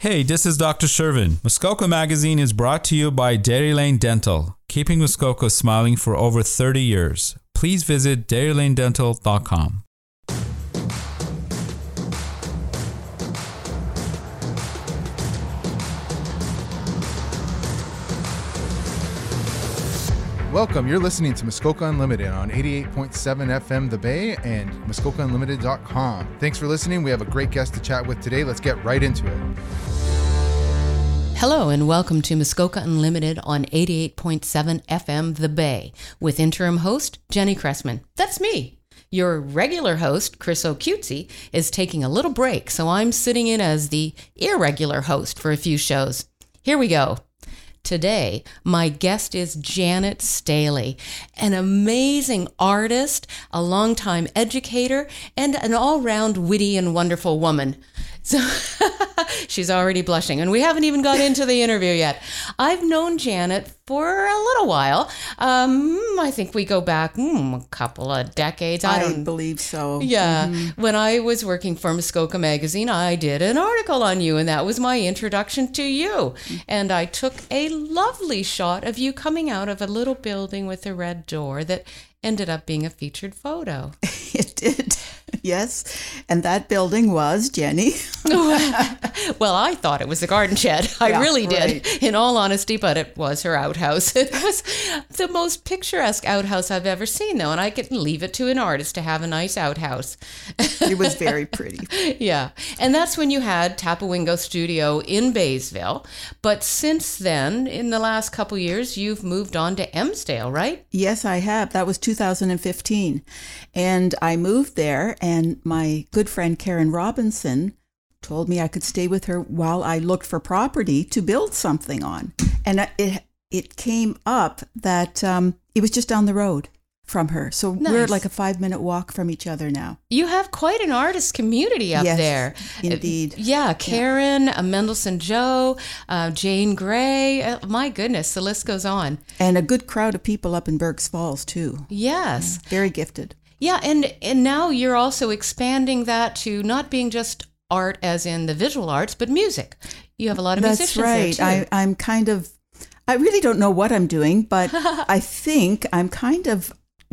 Hey, this is Dr. Shervin. Muskoka Magazine is brought to you by Dairy Lane Dental, keeping Muskoka smiling for over 30 years. Please visit dairylanedental.com. Welcome. You're listening to Muskoka Unlimited on 88.7 FM The Bay and MuskokaUnlimited.com. Thanks for listening. We have a great guest to chat with today. Let's get right into it. Hello and welcome to Muskoka Unlimited on 88.7 FM The Bay with interim host Jenny Cressman. That's me. Your regular host, Chris O'Cutesy, is taking a little break, so I'm sitting in as the irregular host for a few shows. Here we go. Today, my guest is Janet Staley, an amazing artist, a longtime educator, and an all round witty and wonderful woman. So she's already blushing, and we haven't even got into the interview yet. I've known Janet for a little while. Um, I think we go back mm, a couple of decades. I, I don't believe so. Yeah. When I was working for Muskoka Magazine, I did an article on you, and that was my introduction to you. And I took a lovely shot of you coming out of a little building with a red door that ended up being a featured photo. It did. Yes. And that building was Jenny. well, I thought it was the garden shed. I Yeah, really did, right. in all honesty, but it was her outhouse. It was the most picturesque outhouse I've ever seen, though, and I can leave it to an artist to have a nice outhouse. it was very pretty. yeah. And that's when you had Tapawingo Studio in Baysville. But since then, in the last couple years, you've moved on to Emsdale, right? Yes, I have. That was 2015. And I moved there, and my good friend Karen Robinson told me I could stay with her while I looked for property to build something on. And it, it came up that um, it was just down the road from her. So we're like a five minute walk from each other now. You have quite an artist community up Yes, there. indeed. Uh, Yeah, Karen, uh, Mendelson Joe, uh, Jane Gray. Uh, my goodness, the list goes on. And a good crowd of people up in Burk's Falls, too. Yes. Very gifted. Yeah, and and now you're also expanding that to not being just art as in the visual arts, but music. You have a lot of That's musicians right. there too. I, I'm kind of, I really don't know what I'm doing, but I think I'm kind of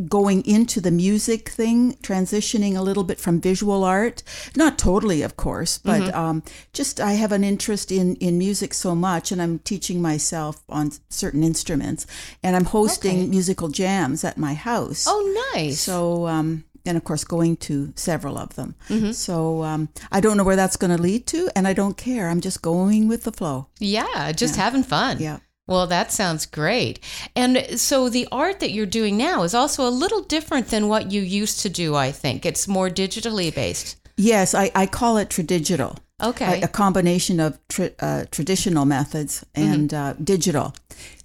going into the music thing, transitioning a little bit from visual art. Not totally, of course, but Mm-hmm. um, just I have an interest in, in music so much, and I'm teaching myself on certain instruments, and I'm hosting Okay. musical jams at my house. oh, nice. So, um, and of course, going to several of them. Mm-hmm. So, um, I don't know where that's going to lead to, and I don't care. I'm just going with the flow. yeah, just having fun. Yeah. Well, that sounds great. And so the art that you're doing now is also a little different than what you used to do, I think. It's more digitally based. Yes, I, I call it tradigital. Okay. A, a combination of tra- uh, traditional methods and uh, digital.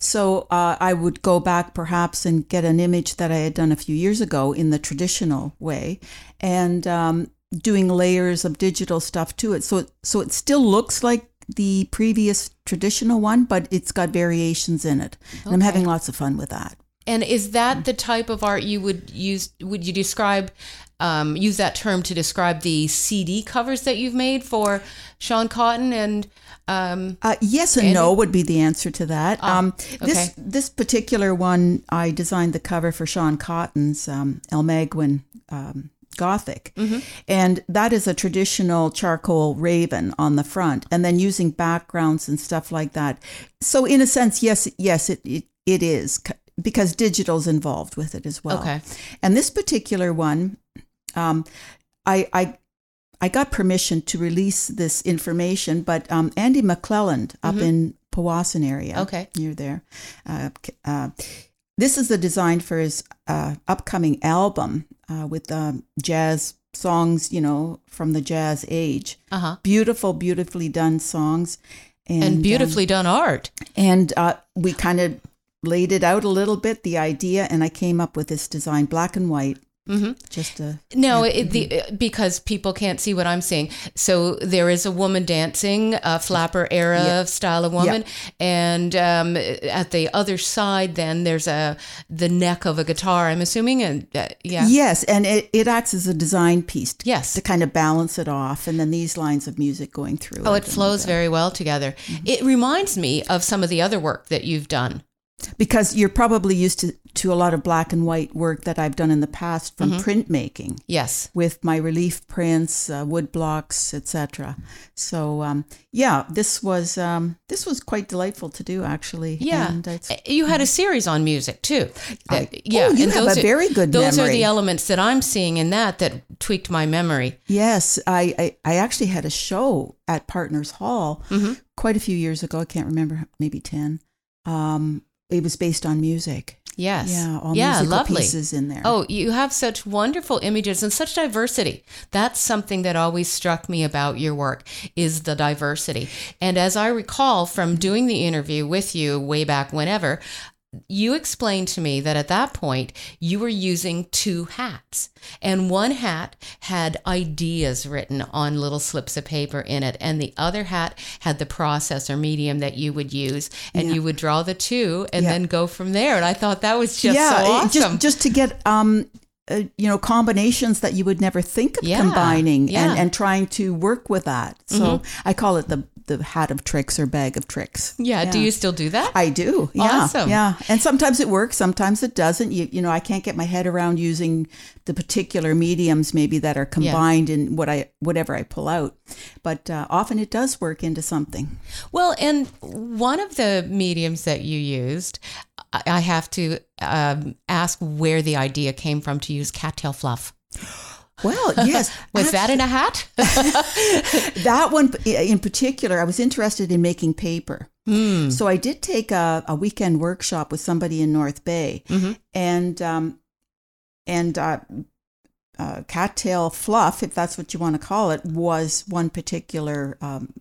So uh, I would go back perhaps and get an image that I had done a few years ago in the traditional way, and um, doing layers of digital stuff to it. So it, so it still looks like the previous traditional one, but it's got variations in it, and I'm having lots of fun with that. And is that the type of art you would use? Would you describe, um, use that term to describe the CD covers that you've made for Sean Cotton and um, Uh, yes and Andy? no would be the answer to that. um, this okay. this particular one, I designed the cover for Sean Cotton's um, El Magwin Gothic, and that is a traditional charcoal raven on the front, and then using backgrounds and stuff like that. So, in a sense, yes, yes, it it, it is because digital's involved with it as well. Okay. And this particular one, um, I, I I got permission to release this information, but um, Andy McClelland up in Powassan area, Okay. near there, uh, uh, this is the design for his uh, upcoming album uh, with um, jazz songs, you know, from the jazz age. uh huh, Beautiful, beautifully done songs, and, and um, beautifully done art. and uh, we kind of laid it out a little bit, the idea, and I came up with this design, black and white, Just a No, it, the, because people can't see what I'm seeing. So there is a woman dancing, a flapper era Yeah. style of woman, and um, at the other side, then there's a the neck of a guitar. I'm assuming, and uh, yeah, Yes, and it, it acts as a design piece to, Yes. to kind of balance it off, and then these lines of music going through. Oh, it flows very well together. It reminds me of some of the other work that you've done. Because you're probably used to, to a lot of black and white work that I've done in the past from Mm-hmm. printmaking Yes. with my relief prints, uh, wood blocks, etc. So um, yeah, this was um, this was quite delightful to do actually. Yeah, and it's, you had a series on music too. I- yeah, oh, you and have those a are- very good Those are the elements that I'm seeing in that that tweaked my memory. Yes, I, I, I actually had a show at Partners Hall Mm-hmm. quite a few years ago. I can't remember, maybe 10. Um, it was based on music. Yes. Yeah, all yeah, musical lovely. pieces in there. Oh, you have such wonderful images and such diversity. That's something that always struck me about your work is the diversity. And as I recall from doing the interview with you way back whenever, you explained to me that at that point you were using two hats and one hat had ideas written on little slips of paper in it and the other hat had the process or medium that you would use and Yeah. you would draw the two and Yeah. then go from there and i thought that was just yeah, so awesome just just to get um, uh, you know combinations that you would never think of Yeah, combining yeah. Mm-hmm. and and trying to work with that. So I call it the the hat of tricks or bag of tricks. Yeah. Do you still do that? I do. Yeah. Awesome. Yeah. And sometimes it works, sometimes it doesn't. You you know, I can't get my head around using the particular mediums maybe that are combined in what I whatever I pull out. But uh, often it does work into something. well, and one of the mediums that you used, I I have to um, ask where the idea came from to use cattail fluff. Well, yes. Was that in a hat? that one in particular, I was interested in making paper. So I did take a, a weekend workshop with somebody in North Bay, and um, and uh, uh, cattail fluff, if that's what you want to call it, was one particular um,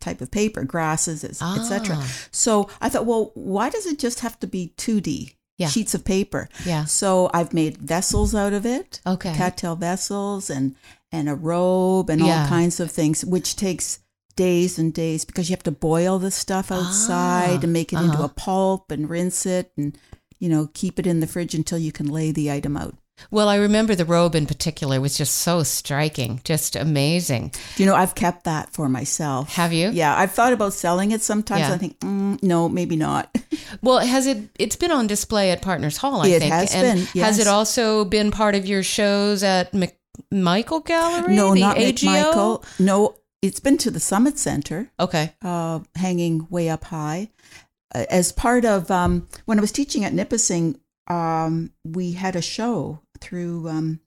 type of paper, grasses, etc. Ah. So I thought, well, why does it just have to be two D Yeah. sheets of paper? Yeah. So I've made vessels out of it Okay. cattail vessels and and a robe and Yeah. all kinds of things, which takes days and days because you have to boil the stuff outside Ah, and make it into uh-huh. a pulp and rinse it and you know keep it in the fridge until you can lay the item out. Well, I remember the robe in particular was just so striking, just amazing. You know, I've kept that for myself. Have you? Yeah, I've thought about selling it sometimes. Yeah. I think, mm, no, maybe not. Well, has it? It's been on display at Partners Hall, I It think. has and been, Has it also been part of your shows at McMichael Gallery? no, not AGO? Michael. No, it's been to the Summit Center. Okay. uh, hanging way up high. Uh, As part of um, when I was teaching at Nipissing, um, we had a show through um,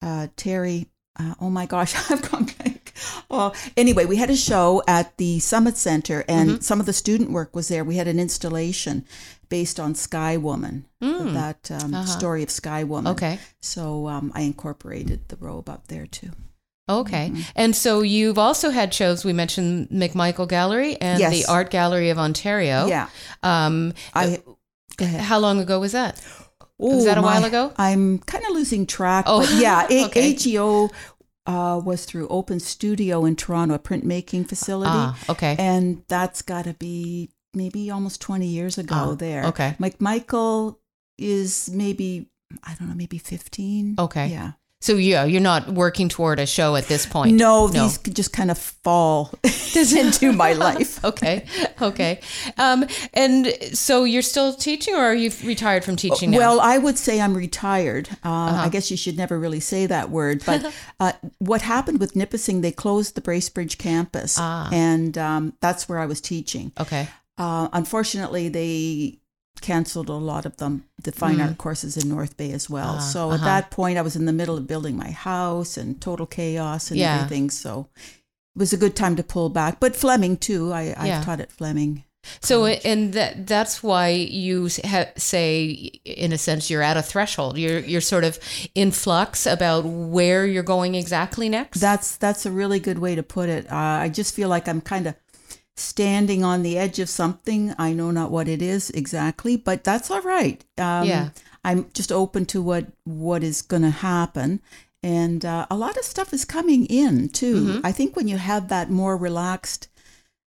uh, Terry. Uh, oh my gosh, I've gone blank. Oh, anyway, we had a show at the Summit Center, and Mm-hmm. some of the student work was there. We had an installation based on Sky Woman, that um, Uh-huh. story of Sky Woman. Okay. So um, I incorporated the robe up there too. Okay. Mm-hmm. And so you've also had shows. We mentioned McMichael Gallery and Yes. the Art Gallery of Ontario. Yeah, Um, I. Ahead. how long ago was that? Was that a Oh, while ago? I'm kind of losing track. Oh, but yeah, A- okay. AGO uh, was through Open Studio in Toronto, a printmaking facility. Ah, okay. And that's got to be maybe almost 20 years ago Ah, there. okay. McMichael is maybe, I don't know, maybe 15. Okay. Yeah. So yeah, you're not working toward a show at this point. No, these just kind of fall into my life. okay. Okay. Um, and so you're still teaching, or are you retired from teaching now? Well, I would say I'm retired. Uh, Uh-huh. I guess you should never really say that word. But uh, what happened with Nipissing, they closed the Bracebridge campus, Ah. and um, that's where I was teaching. okay. Uh, unfortunately, they canceled a lot of them, the fine art courses in North Bay as well. Mm. Ah, so at uh-huh. that point, I was in the middle of building my house and total chaos and Yeah. everything. So it was a good time to pull back. But Fleming too. I, I've taught at Fleming. So, and that, that's why you ha- say, in a sense, you're at a threshold. You're you're sort of in flux about where you're going exactly next. That's that's a really good way to put it. Uh, I just feel like I'm kind of standing on the edge of something. I know not what it is exactly, but that's all right. Um, Yeah. I'm just open to what what is going to happen, and uh, a lot of stuff is coming in too. Mm-hmm. I think when you have that more relaxed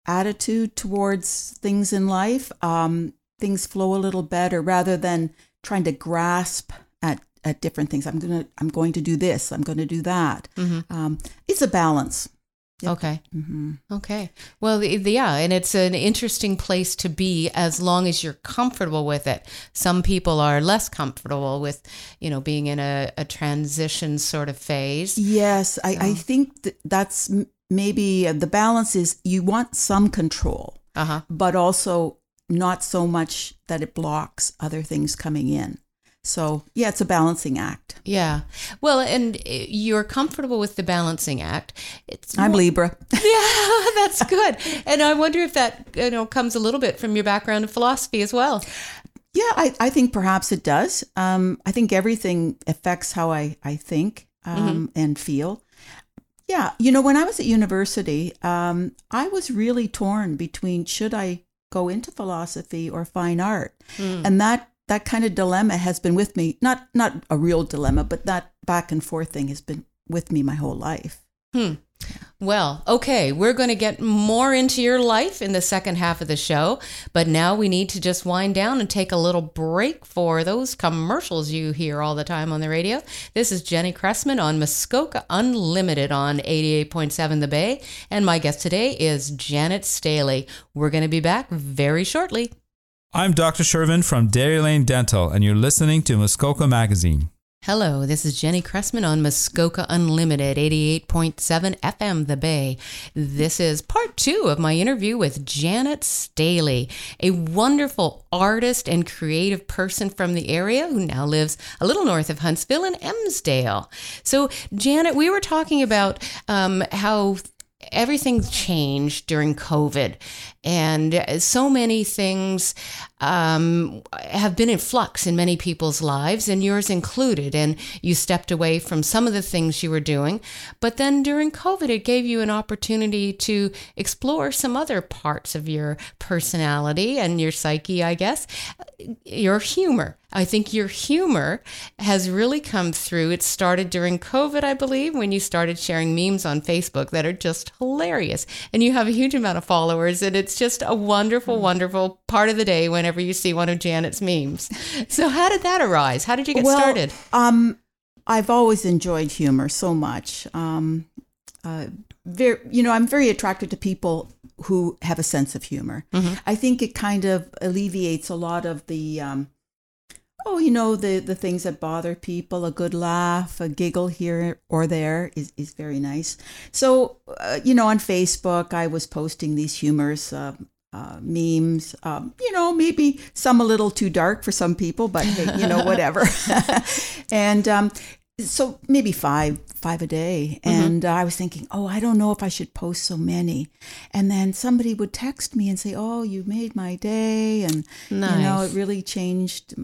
attitude towards things in life, um, things flow a little better rather than trying to grasp at at different things. I'm gonna I'm going to do this. I'm going to do that. Um, it's a balance. Okay. hmm Okay. Well, the, the- yeah, and it's an interesting place to be as long as you're comfortable with it. Some people are less comfortable with, you know, being in a, a transition sort of phase. Yes, I, I think th- that's maybe uh, the balance is you want some control, Uh huh. but also not so much that it blocks other things coming in. So yeah, it's a balancing act. Yeah. Well, and you're comfortable with the balancing act. It's I'm Libra. yeah, that's good. And I wonder if that you know comes a little bit from your background in philosophy as well. Yeah, I, I think perhaps it does. Um, I think everything affects how I, I think um, and feel. Yeah, you know, when I was at university, um, I was really torn between should I go into philosophy or fine art, and that that kind of dilemma has been with me. Not not a real dilemma, but that back and forth thing has been with me my whole life. Hmm. Well, okay, we're going to get more into your life in the second half of the show, but now we need to just wind down and take a little break for those commercials you hear all the time on the radio. This is Jenny Cressman on Muskoka Unlimited on 88.7 The Bay, and my guest today is Janet Staley. We're going to be back very shortly. I'm Dr. Shervin from Dairy Lane Dental, and you're listening to Muskoka Magazine. Hello, this is Jenny Cressman on Muskoka Unlimited, 88.7 FM The Bay. This is part two of my interview with Janet Staley, a wonderful artist and creative person from the area who now lives a little north of Huntsville in Emsdale. So, Janet, we were talking about um, how everything changed during COVID, and so many things um, have been in flux in many people's lives, and yours included. And you stepped away from some of the things you were doing, but then during COVID, it gave you an opportunity to explore some other parts of your personality and your psyche, I guess. Your humor. I think your humor has really come through. It started during COVID, I believe, when you started sharing memes on Facebook that are just hilarious. And you have a huge amount of followers, and it's just a wonderful, wonderful part of the day whenever you see one of Janet's memes. So, how did that arise? How did you get well, started? Um, I've always enjoyed humor so much. Um, uh, very, you know, I'm very attracted to people who have a sense of humor. I think it kind of alleviates a lot of the, um, oh, you know, the the things that bother people. A good laugh, a giggle here or there is is very nice. So, uh, you know, on Facebook, I was posting these humorous. Uh, uh, memes, um, you know, maybe some a little too dark for some people, but hey, you know, whatever. and um, so maybe five, five a day. And uh, I was thinking, oh, I don't know if I should post so many. And then somebody would text me and say, oh, you made my day, and you know, it really changed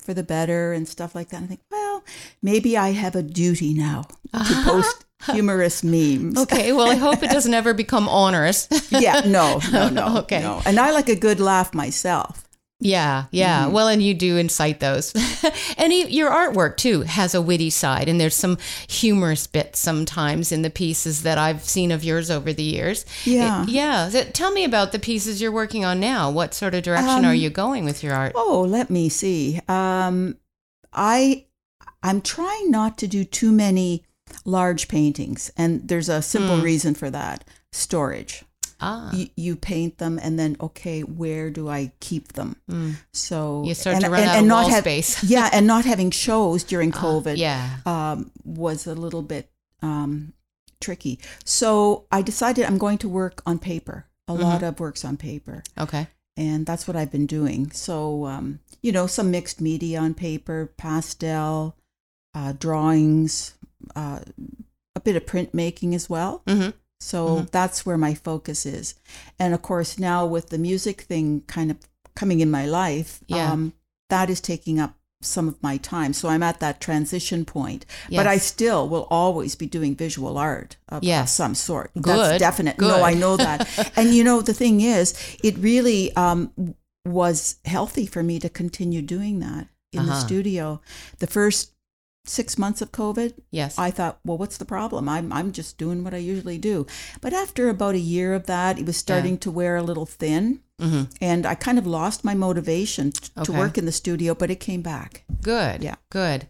for the better and stuff like that. And I think, well, maybe I have a duty now to uh-huh. post humorous memes. Okay, well, I hope it doesn't ever become onerous. yeah, no, no, no. Okay. no. And I like a good laugh myself. Yeah, yeah. Well, and you do incite those. and you, your artwork too has a witty side, and there's some humorous bits sometimes in the pieces that I've seen of yours over the years. Yeah. It- yeah. So tell me about the pieces you're working on now. What sort of direction are you going with your art? Oh, let me see. Um, I I'm trying not to do too many large paintings, and there's a simple Hmm. reason for that: storage. Ah, You, you paint them, and then okay, where do I keep them? So Hmm. You start and, to run and, out and of not wall have, space. yeah, and not having shows during COVID. yeah. um, was a little bit um, tricky. So I decided I'm going to work on paper. A Mm-hmm. lot of works on paper Okay. and that's what I've been doing. So, um, you know, some mixed media on paper, pastel, uh, drawings, uh, a bit of printmaking as well. Mm-hmm. So that's where my focus is. And of course, now with the music thing kind of coming in my life, Yeah. um, that is taking up some of my time. So I'm at that transition point. But I still will always be doing visual art of, Yes. some sort. Good. That's definite. Good. No, I know that. and you know, the thing is, it really um, was healthy for me to continue doing that in the Uh-huh. studio. The first six months of COVID, Yes. I thought, well, what's the problem? I'm I'm just doing what I usually do. But after about a year of that, it was starting to wear a little thin, hmm and I kind of lost my motivation t- to work in the studio. But it came back. Good. Yeah. Good.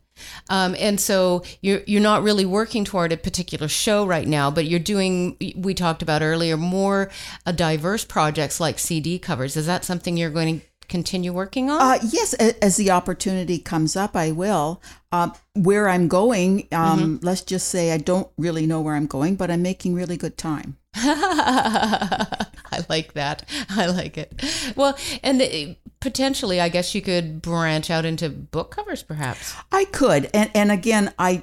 Um, and so you're you're not really working toward a particular show right now, but you're doing. We talked about earlier more uh, diverse projects like CD covers. Is that something you're going to continue working on? Uh, yes, as the opportunity comes up, I will. Um, where I'm going, um, Mm-hmm. let's just say I don't really know where I'm going, but I'm making really good time. I like that. I like it. Well, and uh, potentially, I guess you could branch out into book covers, perhaps. I could, and and again, I.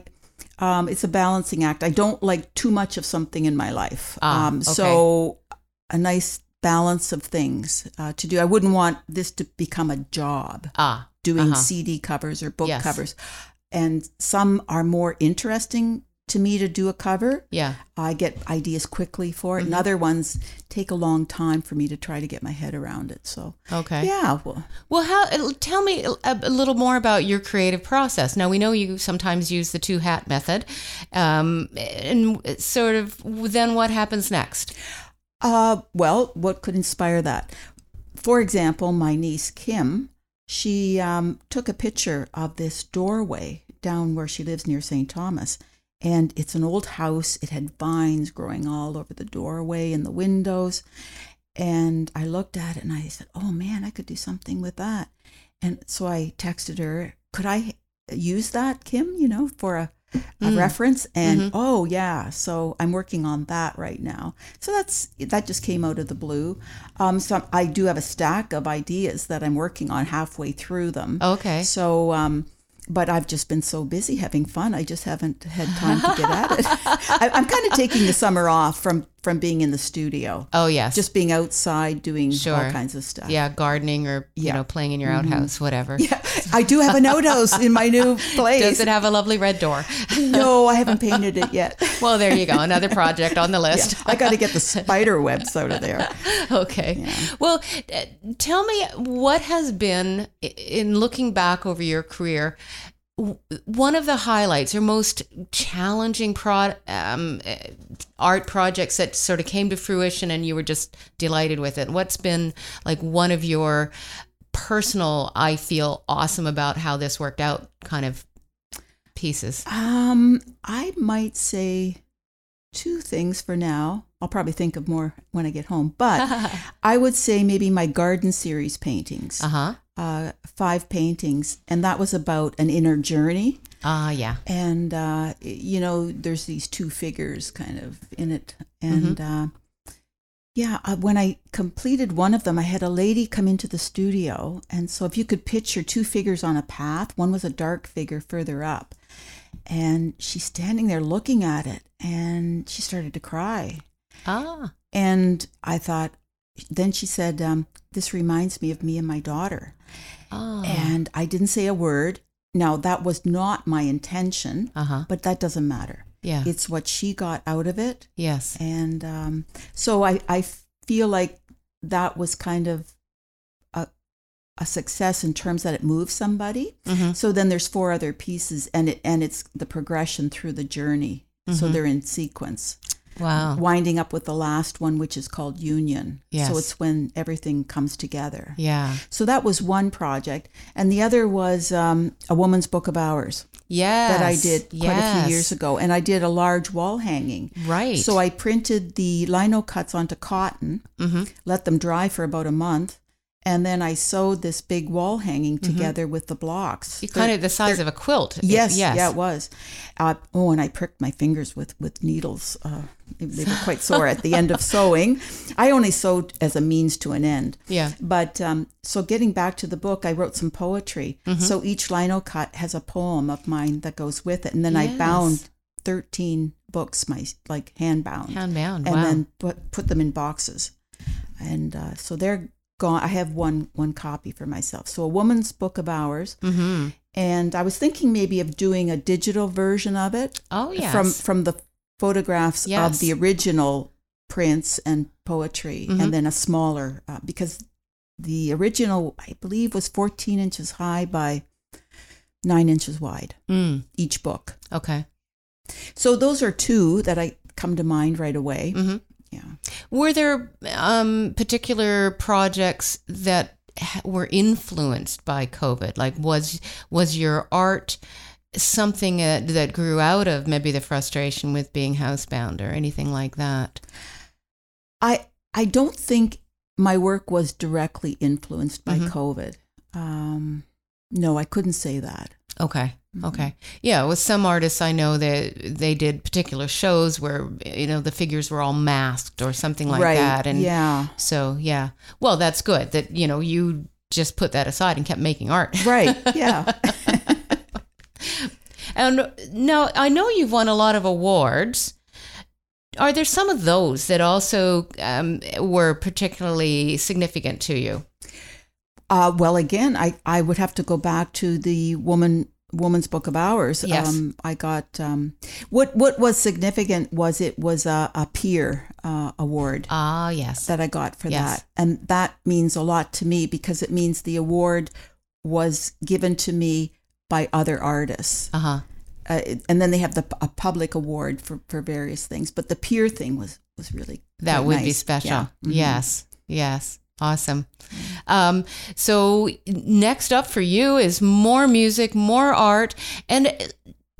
Um, it's a balancing act. I don't like too much of something in my life. Ah, um, okay. So a nice balance of things uh, to do. I wouldn't want this to become a job. Ah, doing Uh-huh. CD covers or book Yes. covers. And some are more interesting to me to do a cover. yeah. I get ideas quickly for it, Mm-hmm. and other ones take a long time for me to try to get my head around it. So, Okay. yeah, well, Well, how? uh, Tell me a, a little more about your creative process. Now we know you sometimes use the two hat method, um, and sort of then what happens next? Uh, well, what could inspire that? For example, my niece Kim, she um, took a picture of this doorway down where she lives near St. Thomas. And it's an old house. It had vines growing all over the doorway and the windows. And I looked at it and I said, oh man, I could do something with that. And so I texted her, could I use that, Kim, you know, for a, a Mm. reference? And Mhm. oh, yeah. So I'm working on that right now. So that's, that just came out of the blue. Um, so I do have a stack of ideas that I'm working on halfway through them. Okay. So, um, but I've just been so busy having fun. I just haven't had time to get at it. I, I'm kind of taking the summer off from from being in the studio, Oh yes. just being outside doing all kinds of stuff. yeah, gardening or you Yeah. Mm-hmm. know playing in your outhouse, whatever. Yeah, I do have an outhouse in my new place. Does it have a lovely red door? no, I haven't painted it yet. well, there you go. Another project on the Yeah, list. I got to get the spider webs out of there. okay. Well, uh, tell me what has been, in looking back over your career, one of the highlights or most challenging pro- um, uh, art projects that sort of came to fruition and you were just delighted with it. What's been like one of your personal, I feel awesome about how this worked out kind of pieces? Um, I might say two things for now. I'll probably think of more when I get home, but I would say maybe my garden series paintings. Uh huh. Uh, five paintings, and that was about an inner journey. Ah, yeah. And uh, you know, there's these two figures kind of in it, and uh, yeah, uh, when I completed one of them, I had a lady come into the studio, and so if you could picture two figures on a path, one was a dark figure further up, and she's standing there looking at it, and she started to cry. Ah, And I thought, then she said, um, This reminds me of me and my daughter. ah. And I didn't say a word. Now, that was not my intention, Uh huh. but that doesn't matter. Yeah. It's what she got out of it. yes. And um, so I, I feel like that was kind of a, a success in terms that it moved somebody. Mm-hmm. So then there's four other pieces, and it and it's the progression through the journey. So Mhm. they're in sequence Wow. winding up with the last one, which is called Union. Yes. So it's when everything comes together. Yeah. So that was one project. And the other was um, a woman's book of hours Yes. that I did quite a few years ago. And I did a large wall hanging. Right. So I printed the lino cuts onto cotton, Mm-hmm. let them dry for about a month. And then I sewed this big wall hanging Mm-hmm. together with the blocks. You kind of the size of a quilt. Yes, Yes. yeah, it was. Uh, oh, and I pricked my fingers with with needles. Uh, they, were quite sore at the end of sewing. I only sewed as a means to an end. Yeah. But um, so getting back to the book, I wrote some poetry. Mm-hmm. So each lino cut has a poem of mine that goes with it, and then I bound thirteen books, my like hand bound, Hand bound. and wow. then put put them in boxes. And uh, so they're gone. I have one one copy for myself. So a woman's book of hours, Mm-hmm. and I was thinking maybe of doing a digital version of it Oh yes. from from the photographs Yes. of the original prints and poetry, Mhm. and then a smaller uh, because the original I believe was 14 inches high by nine inches wide Mm, each book. okay. So those are two that I come to mind right away. hmm Yeah. Were there um, particular projects that ha- were influenced by COVID? Like, was was your art something uh, that grew out of maybe the frustration with being housebound or anything like that? I I don't think my work was directly influenced by Mhm. COVID. Um, no, I couldn't say that. Okay. Mhm. Okay. Yeah, with some artists I know that they did particular shows where you know the figures were all masked or something like right. that, and yeah. so yeah. Well, that's good that you know you just put that aside and kept making art. Right. Yeah. And now I know you've won a lot of awards. Are there some of those that also um, were particularly significant to you? uh, well, again, I, I would have to go back to the woman woman's book of hours. Yes. Um, I got um, what what was significant was it was a, a peer uh, award. Ah, yes. that I got for Yes. that. And that means a lot to me because it means the award was given to me by other artists. Uh huh. Uh, and then they have the a public award for, for various things. But the peer thing was, was really That would be special. Yeah. Mhm. Yes. Yes. Awesome. Um, so next up for you is more music, more art, and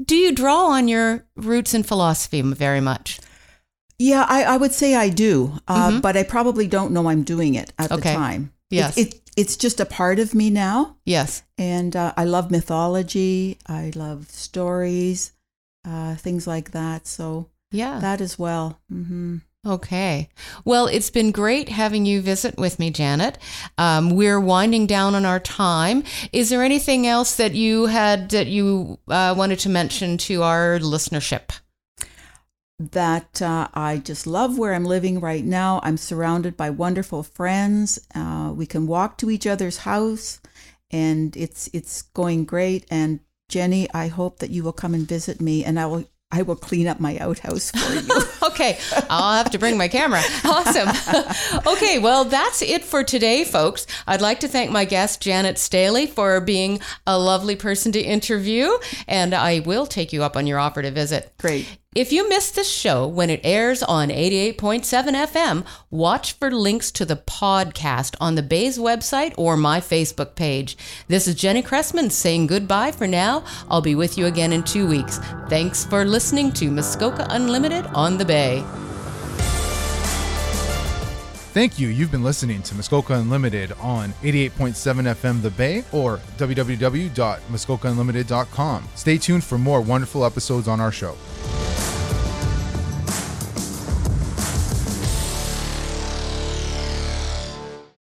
do you draw on your roots in philosophy very much? Yeah, I, I would say I do, uh, Mhm. but I probably don't know I'm doing it at Okay. the time. It- Yes. It, it's just a part of me now. Yes. And uh, I love mythology. I love stories, uh, things like that. So Yeah. that as well. hmm Okay. Well, it's been great having you visit with me, Janet. Um, we're winding down on our time. Is there anything else that you had that you uh, wanted to mention to our listenership? that uh, I just love where I'm living right now. I'm surrounded by wonderful friends. Uh, we can walk to each other's house, and it's it's going great. And Jenny, I hope that you will come and visit me, and I will I will clean up my outhouse for you. Okay, I'll have to bring my camera. Awesome. okay, well, that's it for today, folks. I'd like to thank my guest, Janet Staley, for being a lovely person to interview, and I will take you up on your offer to visit. Great. If you missed this show when it airs on 88.7 FM, watch for links to the podcast on the Bay's website or my Facebook page. This is Jenny Cressman saying goodbye for now. I'll be with you again in two weeks. Thanks for listening to Muskoka Unlimited on the Bay. Thank you. You've been listening to Muskoka Unlimited on 88.7 FM The Bay or www.muskokaunlimited.com. Stay tuned for more wonderful episodes on our show.